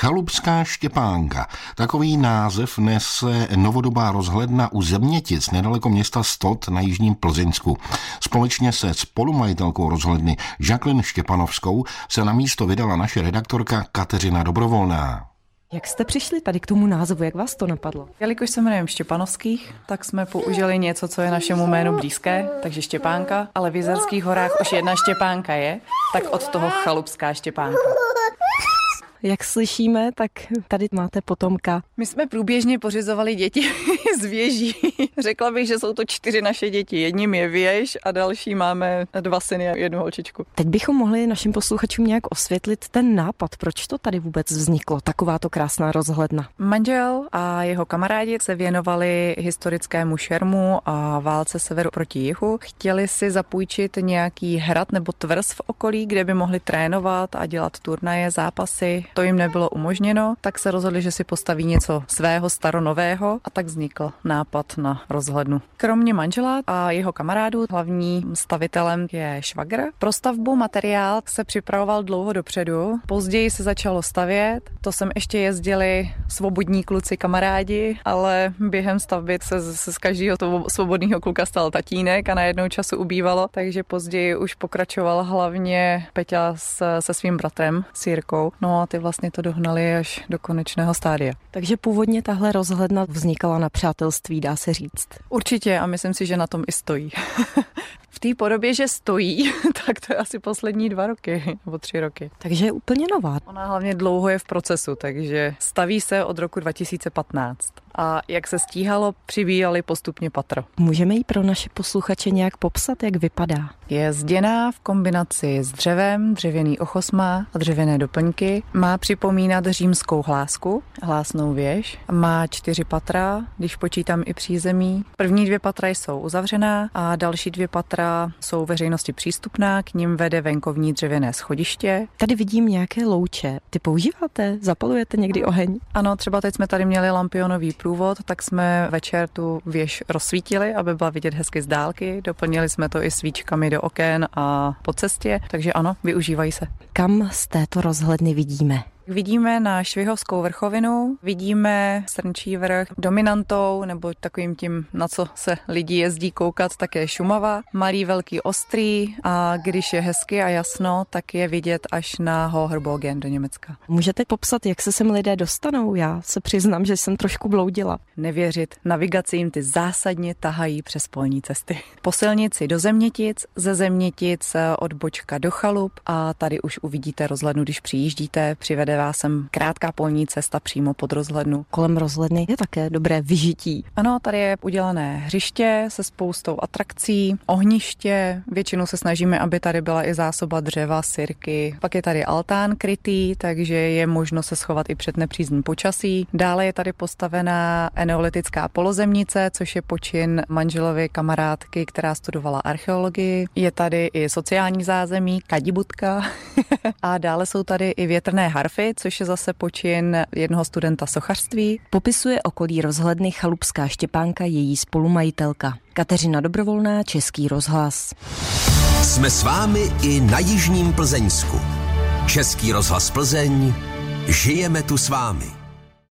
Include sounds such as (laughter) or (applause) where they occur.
Chalupská Štěpánka. Takový název nese novodobá rozhledna u Zemětic, nedaleko města Stot na Jižním Plzeňsku. Společně se spolumajitelkou rozhledny Jacqueline Štěpanovskou se na místo vydala naše redaktorka Kateřina Dobrovolná. Jak jste přišli tady k tomu názvu, jak vás to napadlo? Jelikož se jmenujeme Štěpanovských, tak jsme použili něco, co je našemu jménu blízké, takže Štěpánka, ale v Jizerských horách už jedna Štěpánka je, tak od toho chalupská Štěpánka. Jak slyšíme, tak tady máte potomka. My jsme průběžně pořizovali děti (laughs) z věží. Řekla bych, že jsou to čtyři naše děti. Jedním je věž a další máme dva syny a jednu holčičku. Teď bychom mohli našim posluchačům nějak osvětlit ten nápad, proč to tady vůbec vzniklo, takováto krásná rozhledna. Manžel a jeho kamarádi se věnovali historickému šermu a válce severu proti jihu. Chtěli si zapůjčit nějaký hrad nebo tvrz v okolí, kde by mohli trénovat a dělat turnaje, zápasy to jim nebylo umožněno, tak se rozhodli, že si postaví něco svého staronového a tak vznikl nápad na rozhlednu. Kromě manžela a jeho kamarádů, hlavním stavitelem je švagr. Pro stavbu materiál se připravoval dlouho dopředu, později se začalo stavět, to jsem ještě jezdili svobodní kluci kamarádi, ale během stavby se, se z každého toho svobodného kluka stal tatínek a najednou času ubývalo, takže později už pokračoval hlavně Peťa se, se svým bratrem, s Jirkou. No a ty vlastně to dohnali až do konečného stádia. Takže původně tahle rozhledna vznikala na přátelství, dá se říct. Určitě a myslím si, že na tom i stojí. (laughs) v té podobě, že stojí, (laughs) tak to je asi poslední dva roky nebo tři roky. Takže je úplně nová. Ona hlavně dlouho je v procesu, takže staví se od roku 2015 a jak se stíhalo, přibíjeli postupně patro. Můžeme ji pro naše posluchače nějak popsat, jak vypadá? Je zděná v kombinaci s dřevem, dřevěný ochosma a dřevěné doplňky. Má připomínat římskou hlásku, hlásnou věž. Má čtyři patra, když počítám i přízemí. První dvě patra jsou uzavřená a další dvě patra jsou veřejnosti přístupná, k ním vede venkovní dřevěné schodiště. Tady vidím nějaké louče. Ty používáte? Zapalujete někdy oheň? Ano, třeba teď jsme tady měli lampionový průvod, tak jsme večer tu věž rozsvítili, aby byla vidět hezky z dálky. Doplnili jsme to i svíčkami do oken a po cestě, takže ano, využívají se. Kam z této rozhledny vidíme? Vidíme na Švihovskou vrchovinu, vidíme Srnčí vrch dominantou, nebo takovým tím, na co se lidi jezdí koukat, také Šumava, malý, velký, ostrý a když je hezky a jasno, tak je vidět až na Hoherbogen do Německa. Můžete popsat, jak se sem lidé dostanou? Já se přiznám, že jsem trošku bloudila. Nevěřit, navigaci jim ty zásadně tahají přes polní cesty. Po silnici do Zemětic, ze Zemětic od Bočka do Chalup a tady už uvidíte rozhlednu, když přijíždíte, přivede vás sem krátká polní cesta přímo pod rozhlednu. Kolem rozhledny je také dobré vyžití. Ano, tady je udělané hřiště se spoustou atrakcí, ohniště. Většinou se snažíme, aby tady byla i zásoba dřeva, sirky. Pak je tady altán krytý, takže je možno se schovat i před nepřízní počasí. Dále je tady postavená eneolitická polozemnice, což je počin manželovy kamarádky, která studovala archeologii. Je tady i sociální zázemí, kadibutka (laughs) a dále jsou tady i větrné harfy, což je zase počin jednoho studenta sochařství. Popisuje okolí rozhledny Chalupská Štěpánka její spolumajitelka. Kateřina Dobrovolná, Český rozhlas. Jsme s vámi i na Jižním Plzeňsku. Český rozhlas Plzeň. Žijeme tu s vámi.